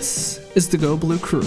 This is the Go Blue Crew.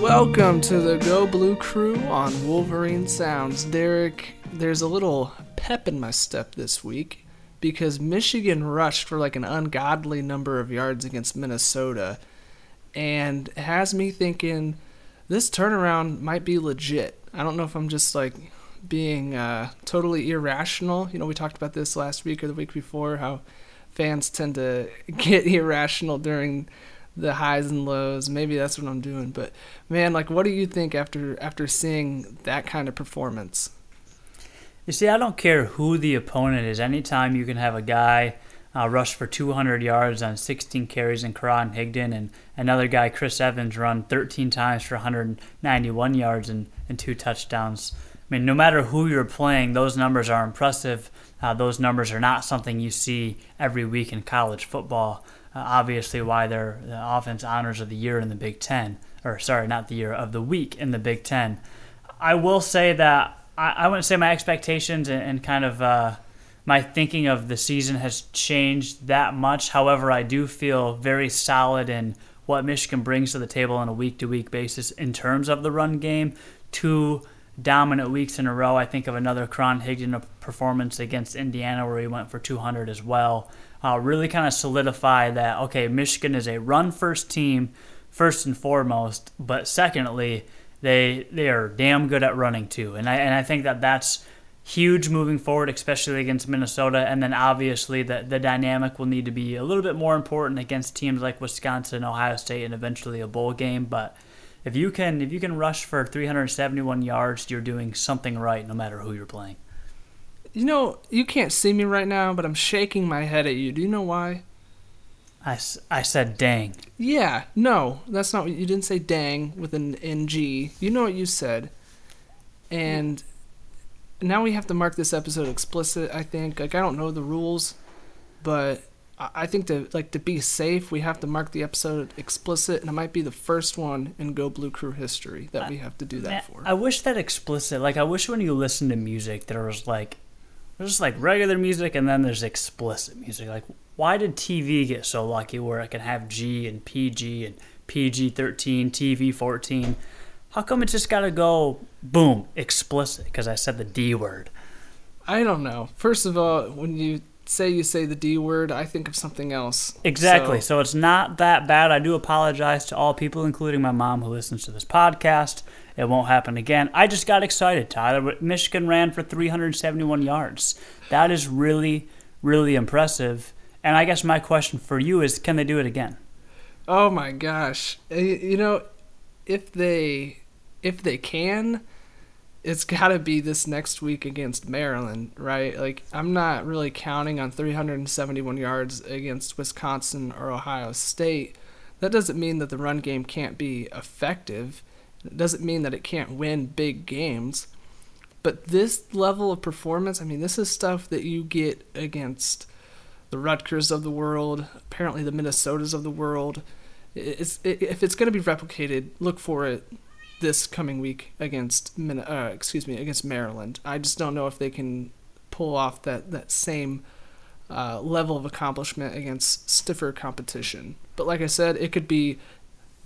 Welcome to the Go Blue Crew on Wolverine Sounds. Derek, there's a little pep in my step this week because Michigan rushed for like an ungodly number of yards against Minnesota and has me thinking this turnaround might be legit. I don't know if I'm just like being uh, totally irrational. You know, we talked about this last week or the week before how fans tend to get irrational during the highs and lows. Maybe that's what I'm doing. But man, like, what do you think after after seeing that kind of performance? You see, I don't care who the opponent is. Anytime you can have a guy uh, rush for 200 yards on 16 carries in Karan Higdon, and another guy, Chris Evans, run 13 times for 191 yards and, and two touchdowns. I mean, no matter who you're playing, those numbers are impressive. Uh, those numbers are not something you see every week in college football. Uh, obviously, why they're the offense honors of the year in the Big Ten, or sorry, not the year of the week in the Big Ten. I will say that I, I wouldn't say my expectations and, and kind of uh, my thinking of the season has changed that much. However, I do feel very solid in what Michigan brings to the table on a week to week basis in terms of the run game. Two dominant weeks in a row. I think of another Karan Higdon performance against Indiana where he went for 200 as well. Uh, really kind of solidify that, okay, Michigan is a run first team, first and foremost, but secondly, they they are damn good at running too. And I, and I think that that's huge moving forward, especially against Minnesota. And then obviously the, the dynamic will need to be a little bit more important against teams like Wisconsin, Ohio State, and eventually a bowl game. But if you can if you can rush for 371 yards, you're doing something right, no matter who you're playing. You know, you can't see me right now, but I'm shaking my head at you. Do you know why? I, I said dang. Yeah, no, that's not what you didn't say dang with an ng. You know what you said. And now we have to mark this episode explicit, I think. Like I don't know the rules, but I think to like to be safe, we have to mark the episode explicit, and it might be the first one in Go Blue Crew history that we have to do that for. I wish that explicit, like I wish when you listen to music, there was like there's just like regular music, and then there's explicit music. Like, why did TV get so lucky where it can have G and PG and PG 13, TV 14? How come it just got to go boom explicit? Because I said the D word. I don't know. First of all, when you say you say the D word, I think of something else. Exactly. So. so. it's not that bad. I do apologize to all people, including my mom who listens to this podcast. It won't happen again. I just got excited, Tyler. Michigan ran for 371 yards. That is really, really impressive. And I guess my question for you is can they do it again? Oh my gosh. Eh, you know, if they if they can, it's got to be this next week against Maryland, right? Like, I'm not really counting on 371 yards against Wisconsin or Ohio State. That doesn't mean that the run game can't be effective. It doesn't mean that it can't win big games. But this level of performance, I mean, this is stuff that you get against the Rutgers of the world, apparently the Minnesotas of the world. It's, it, if it's going to be replicated, look for it this coming week against uh, excuse me against Maryland. I just don't know if they can pull off that that same uh, level of accomplishment against stiffer competition. But like I said, it could be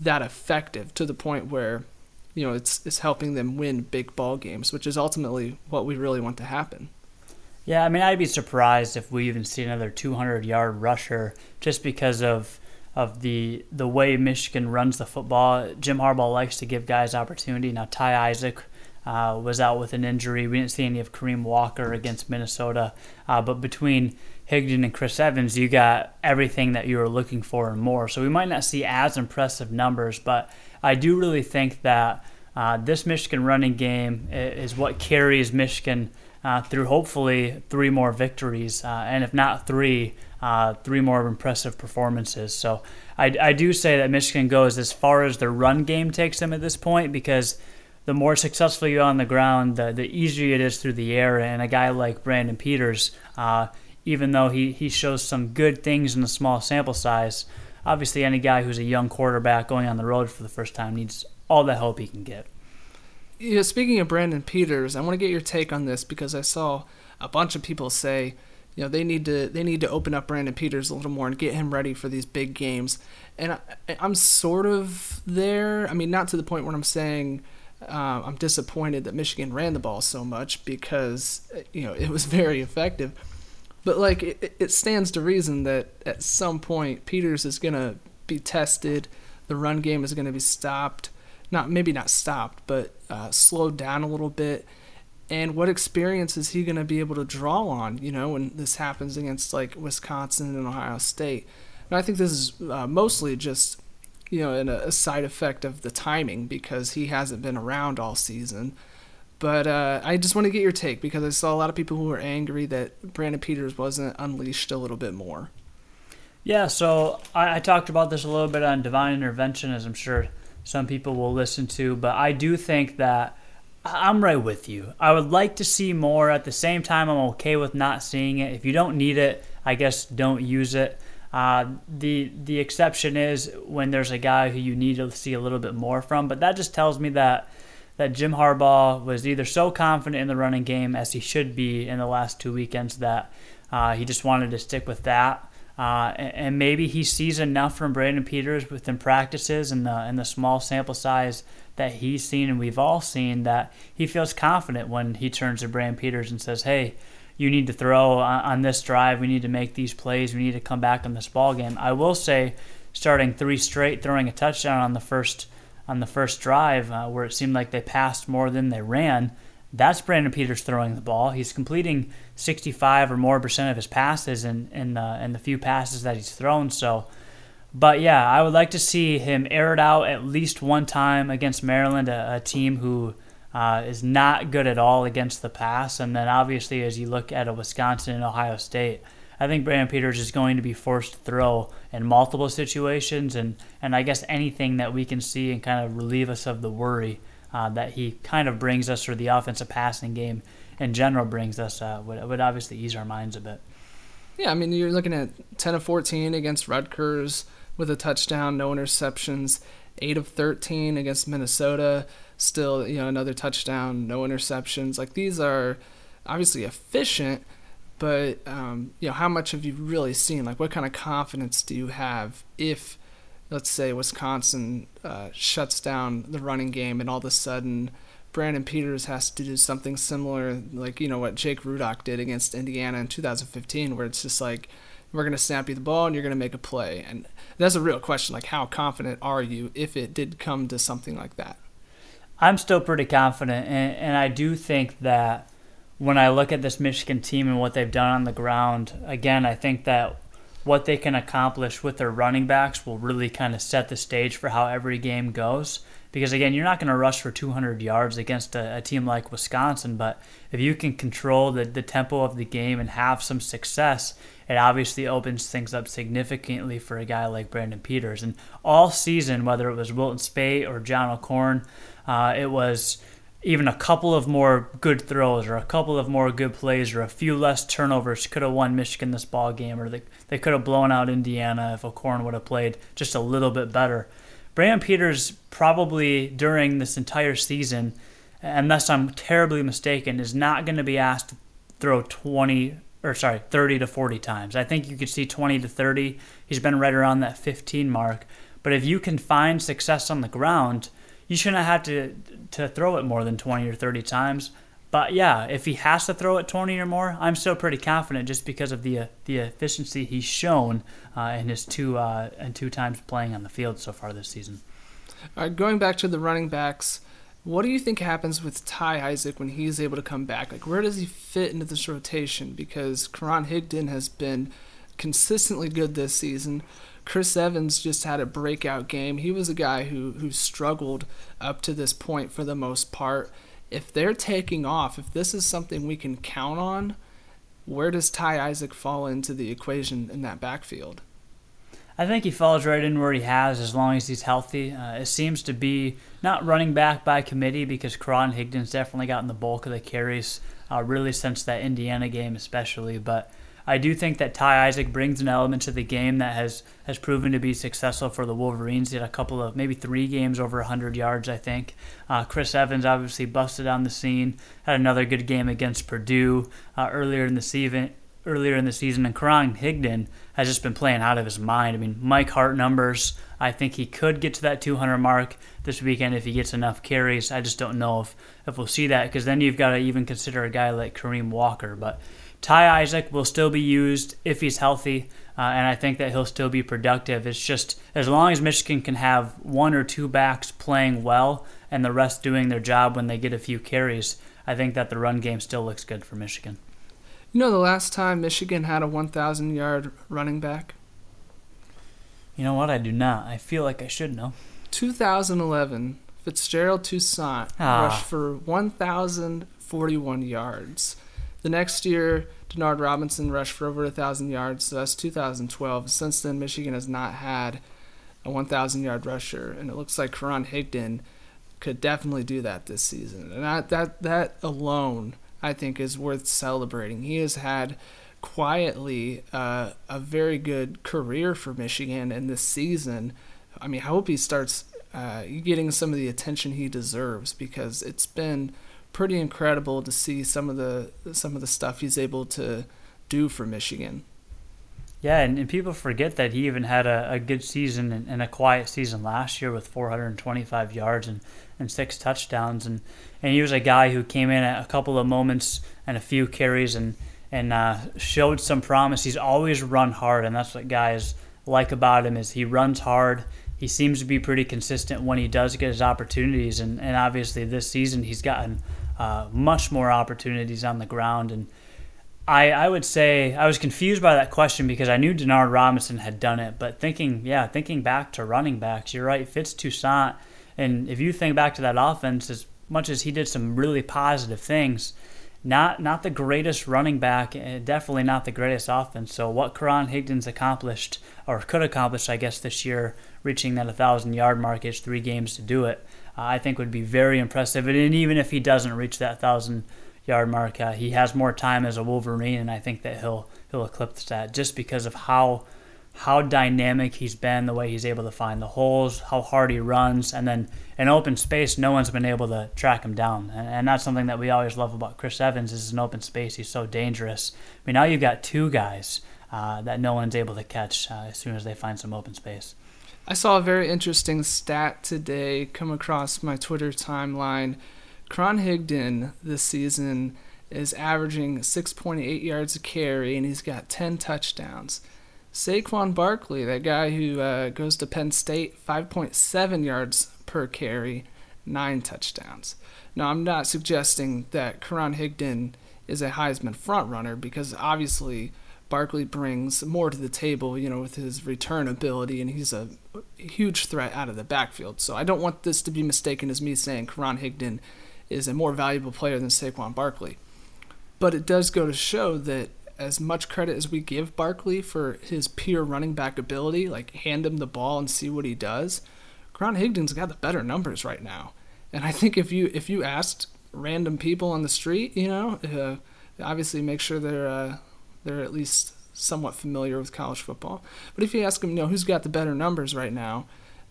that effective to the point where you know it's it's helping them win big ball games, which is ultimately what we really want to happen. Yeah, I mean, I'd be surprised if we even see another 200 yard rusher just because of of the the way Michigan runs the football. Jim Harbaugh likes to give guys opportunity. Now Ty Isaac uh, was out with an injury. We didn't see any of Kareem Walker against Minnesota, uh, but between Higdon and Chris Evans, you got everything that you were looking for and more. So we might not see as impressive numbers, but I do really think that uh, this Michigan running game is what carries Michigan uh, through hopefully three more victories, uh, and if not three, uh, three more impressive performances. So I, I do say that Michigan goes as far as their run game takes them at this point because the more successful you are on the ground, the, the easier it is through the air. And a guy like Brandon Peters, uh, even though he, he shows some good things in a small sample size, obviously any guy who's a young quarterback going on the road for the first time needs all the help he can get. Yeah, speaking of Brandon Peters, I want to get your take on this because I saw a bunch of people say you know they need to they need to open up Brandon Peters a little more and get him ready for these big games. And I, I'm sort of there. I mean, not to the point where I'm saying uh, I'm disappointed that Michigan ran the ball so much because you know it was very effective. But like it, it stands to reason that at some point Peters is gonna be tested, the run game is gonna be stopped, not maybe not stopped, but uh, slowed down a little bit. And what experience is he gonna be able to draw on? You know, when this happens against like Wisconsin and Ohio State. And I think this is uh, mostly just you know, a side effect of the timing because he hasn't been around all season. But uh, I just want to get your take because I saw a lot of people who were angry that Brandon Peters wasn't unleashed a little bit more. Yeah, so I, I talked about this a little bit on divine intervention, as I'm sure some people will listen to. But I do think that I'm right with you. I would like to see more. At the same time, I'm okay with not seeing it. If you don't need it, I guess don't use it. Uh, the the exception is when there's a guy who you need to see a little bit more from. But that just tells me that that Jim Harbaugh was either so confident in the running game as he should be in the last two weekends that uh, he just wanted to stick with that. Uh, and, maybe he sees enough from Brandon Peters within practices and the and the small sample size that he's seen and we've all seen that he feels confident when he turns to Brandon Peters and says, "Hey, you need to throw on, this drive. We need to make these plays. We need to come back in this ball game. I will say, starting three straight, throwing a touchdown on the first on the first drive, uh, where it seemed like they passed more than they ran. That's Brandon Peters throwing the ball. He's completing 65 or more percent of his passes in in the, in the few passes that he's thrown. So, but yeah, I would like to see him air it out at least one time against Maryland, a, a team who uh, is not good at all against the pass. And then obviously, as you look at a Wisconsin and Ohio State, I think Brandon Peters is going to be forced to throw in multiple situations, and, and I guess anything that we can see and kind of relieve us of the worry uh, that he kind of brings us, or the offensive passing game in general brings us, uh, would, would obviously ease our minds a bit. Yeah, I mean, you're looking at 10 of 14 against Rutgers with a touchdown, no interceptions, 8 of 13 against Minnesota still, you know, another touchdown, no interceptions. Like these are obviously efficient, but um, you know, how much have you really seen? Like, what kind of confidence do you have if, let's say, Wisconsin uh, shuts down the running game, and all of a sudden Brandon Peters has to do something similar, like you know what Jake Rudock did against Indiana in 2015, where it's just like we're going to snap you the ball and you're going to make a play. And that's a real question. Like, how confident are you if it did come to something like that? I'm still pretty confident, and, and I do think that when I look at this Michigan team and what they've done on the ground, again, I think that what they can accomplish with their running backs will really kind of set the stage for how every game goes. Because again, you're not going to rush for 200 yards against a, a, team like Wisconsin, but if you can control the, the tempo of the game and have some success, it obviously opens things up significantly for a guy like Brandon Peters. And all season, whether it was Wilton Speight or John O'Korn, uh, it was even a couple of more good throws or a couple of more good plays or a few less turnovers could have won Michigan this ball game or they, they could have blown out Indiana if O'Korn would have played just a little bit better. Brandon Peters probably during this entire season, unless I'm terribly mistaken, is not going to be asked to throw 20 or sorry, 30 to 40 times. I think you could see 20 to 30. He's been right around that 15 mark. But if you can find success on the ground, you shouldn't have to to throw it more than 20 or 30 times. But yeah, if he has to throw it 20 or more, I'm still pretty confident just because of the uh, the efficiency he's shown uh, in his two uh, and two times playing on the field so far this season. All right, going back to the running backs, what do you think happens with Ty Isaac when he's able to come back? Like, where does he fit into this rotation? Because Karan Higdon has been consistently good this season. Chris Evans just had a breakout game. He was a guy who who struggled up to this point for the most part. If they're taking off, if this is something we can count on, where does Ty Isaac fall into the equation in that backfield? I think he falls right in where he has as long as he's healthy. Uh, it seems to be not running back by committee because Karan Higdon's definitely gotten the bulk of the carries, uh, really since that Indiana game, especially. But I do think that Ty Isaac brings an element to the game that has, has proven to be successful for the Wolverines. He had a couple of maybe three games over 100 yards, I think. Uh, Chris Evans obviously busted on the scene, had another good game against Purdue uh, earlier in the season. earlier in the season, and Karan Higdon has just been playing out of his mind. I mean, Mike Hart numbers, I think he could get to that 200 mark this weekend if he gets enough carries. I just don't know if, if we'll see that because then you've got to even consider a guy like Kareem Walker. But Ty Isaac will still be used if he's healthy, uh, and I think that he'll still be productive. It's just as long as Michigan can have one or two backs playing well and the rest doing their job when they get a few carries, I think that the run game still looks good for Michigan. You know the last time Michigan had a 1,000 yard running back? You know what? I do not. I feel like I should know. 2011, Fitzgerald Toussaint ah. rushed for 1,041 yards. The next year, Denard Robinson rushed for over 1,000 yards, so that's 2012. Since then, Michigan has not had a 1,000 yard rusher, and it looks like Karan Higdon could definitely do that this season. And that, that, that alone, I think, is worth celebrating. He has had quietly uh, a very good career for Michigan, and this season, I mean, I hope he starts uh, getting some of the attention he deserves because it's been pretty incredible to see some of the some of the stuff he's able to do for Michigan. Yeah, and, and people forget that he even had a, a good season and, and, a quiet season last year with 425 yards and, and six touchdowns. And, and he was a guy who came in at a couple of moments and a few carries and, and uh, showed some promise. He's always run hard, and that's what guys like about him is he runs hard. He seems to be pretty consistent when he does get his opportunities, and, and obviously this season he's gotten uh, much more opportunities on the ground. And I, I would say I was confused by that question because I knew Denard Robinson had done it, but thinking, yeah, thinking back to running backs, you're right, Fitz Toussaint. And if you think back to that offense, as much as he did some really positive things, not not the greatest running back, definitely not the greatest offense. So what Karan Higdon's accomplished or could accomplish, I guess, this year, reaching that 1,000 yard mark, is three games to do it. I think would be very impressive. And even if he doesn't reach that 1,000 yard mark, uh, he has more time as a Wolverine, and I think that he'll he'll eclipse that just because of how how dynamic he's been, the way he's able to find the holes, how hard he runs, and then in open space, no one's been able to track him down. And, and that's something that we always love about Chris Evans is in open space, he's so dangerous. I mean, now you've got two guys uh, that no one's able to catch uh, as soon as they find some open space. I saw a very interesting stat today come across my Twitter timeline. Karan Higdon this season is averaging 6.8 yards a carry, and he's got 10 touchdowns. Saquon Barkley, that guy who uh, goes to Penn State, 5.7 yards per carry, nine touchdowns. Now, I'm not suggesting that Karan Higdon is a Heisman frontrunner because obviously Barkley brings more to the table, you know, with his return ability, and he's a huge threat out of the backfield. So I don't want this to be mistaken as me saying Karan Higdon is a more valuable player than Saquon Barkley. But it does go to show that as much credit as we give Barkley for his pure running back ability, like hand him the ball and see what he does, Karan Higdon's got the better numbers right now. And I think if you if you asked random people on the street, you know, uh, obviously make sure they're uh, they're at least somewhat familiar with college football. But if you ask them, you know, who's got the better numbers right now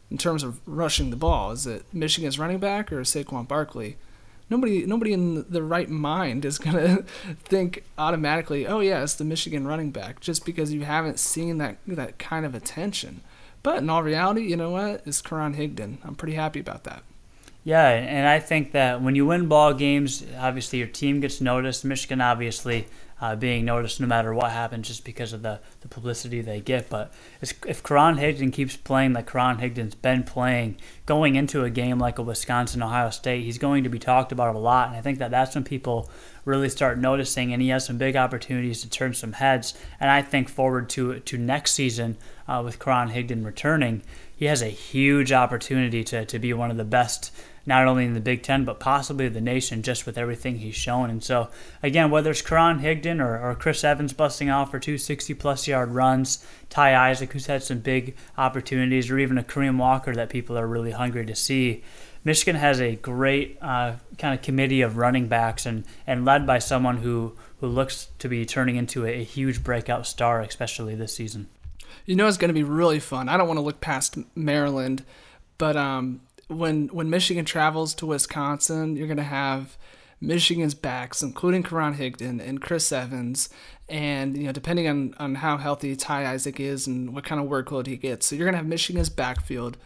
in terms of rushing the ball, is it Michigan's running back or Saquon Barkley? Nobody, nobody in the right mind is gonna think automatically, oh yeah, it's the Michigan running back, just because you haven't seen that that kind of attention. But in all reality, you know what? It's Karan Higdon. I'm pretty happy about that. Yeah, and I think that when you win ball games, obviously your team gets noticed. Michigan obviously uh, being noticed no matter what happens just because of the, the publicity they get. But if Karan Higdon keeps playing like Karan Higdon's been playing, going into a game like a Wisconsin Ohio State, he's going to be talked about a lot. And I think that that's when people really start noticing, and he has some big opportunities to turn some heads. And I think forward to to next season uh, with Karan Higdon returning, he has a huge opportunity to, to be one of the best not only in the Big Ten, but possibly the nation just with everything he's shown. And so, again, whether it's Karan Higdon or, or Chris Evans busting off for two 60 plus yard runs, Ty Isaac, who's had some big opportunities, or even a Kareem Walker that people are really hungry to see. Michigan has a great uh, kind of committee of running backs and, and led by someone who, who looks to be turning into a, a huge breakout star, especially this season. You know, it's going to be really fun. I don't want to look past Maryland, but um, when when Michigan travels to Wisconsin, you're going to have Michigan's backs, including Karan Higdon and Chris Evans, and you know depending on on how healthy Ty Isaac is and what kind of workload he gets. So you're gonna have Michigan's backfield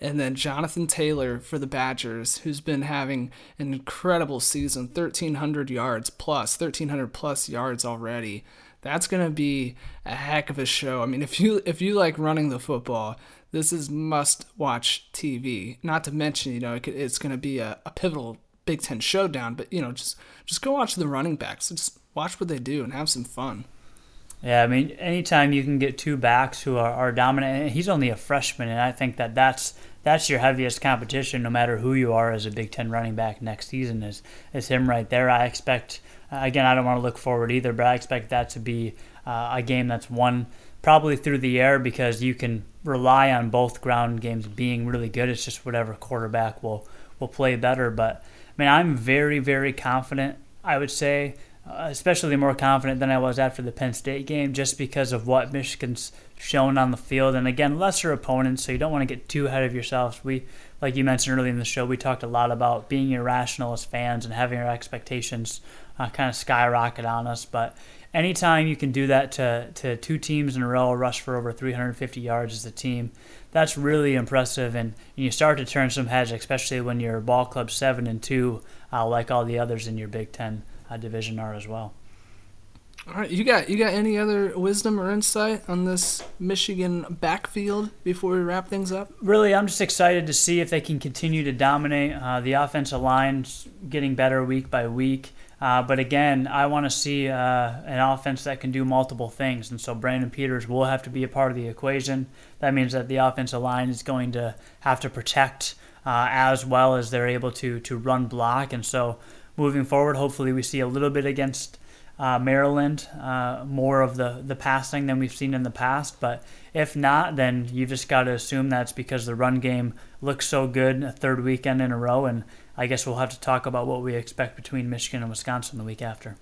and then Jonathan Taylor for the Badgers, who's been having an incredible season 1,300 yards plus, 1,300 plus yards already. That's to be a heck of a show. I mean, if you if you like running the football, this is must watch TV. Not to mention, you know, it, it's to be a, a pivotal Big Ten showdown. But you know, just just go watch the running backs. Just watch what they do and have some fun. Yeah, I mean, anytime you can get two backs who are, are dominant, and he's only a freshman, and I think that that's that's your heaviest competition, no matter who you are as a Big Ten running back next season. Is is him right there? I expect. Again, I don't want to look forward either, but I expect that to be uh, a game that's won probably through the air because you can rely on both ground games being really good. It's just whatever quarterback will will play better. But I mean, I'm very very confident. I would say uh, especially more confident than I was after the Penn State game, just because of what Michigan's shown on the field. And again, lesser opponents, so you don't want to get too ahead of yourselves. We, like you mentioned earlier in the show, we talked a lot about being irrational as fans and having our expectations uh, kind of skyrocket on us. But anytime you can do that to, to two teams in a row, rush for over 350 yards as a team, that's really impressive. And, and you start to turn some heads, especially when you're ball club seven and two, uh, like all the others in your Big Ten uh, division are as well. All right, you got you got any other wisdom or insight on this Michigan backfield before we wrap things up? Really, I'm just excited to see if they can continue to dominate. Uh, the offensive line's getting better week by week. Uh, but again, I want to see uh, an offense that can do multiple things. And so Brandon Peters will have to be a part of the equation. That means that the offensive line is going to have to protect uh, as well as they're able to, to run block. And so moving forward. Hopefully, we see a little bit against uh, Maryland, uh, more of the, the passing than we've seen in the past. But if not, then you've just got to assume that's because the run game looks so good a third weekend in a row. And I guess we'll have to talk about what we expect between Michigan and Wisconsin the week after.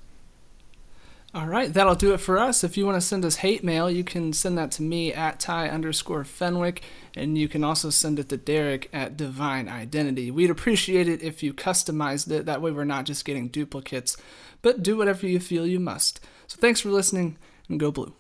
All right, that'll do it for us. If you want to send us hate mail, you can send that to me at Ty underscore Fenwick, and you can also send it to Derek at Divine Identity. We'd appreciate it if you customized it. That way, we're not just getting duplicates, but do whatever you feel you must. So, thanks for listening, and go blue.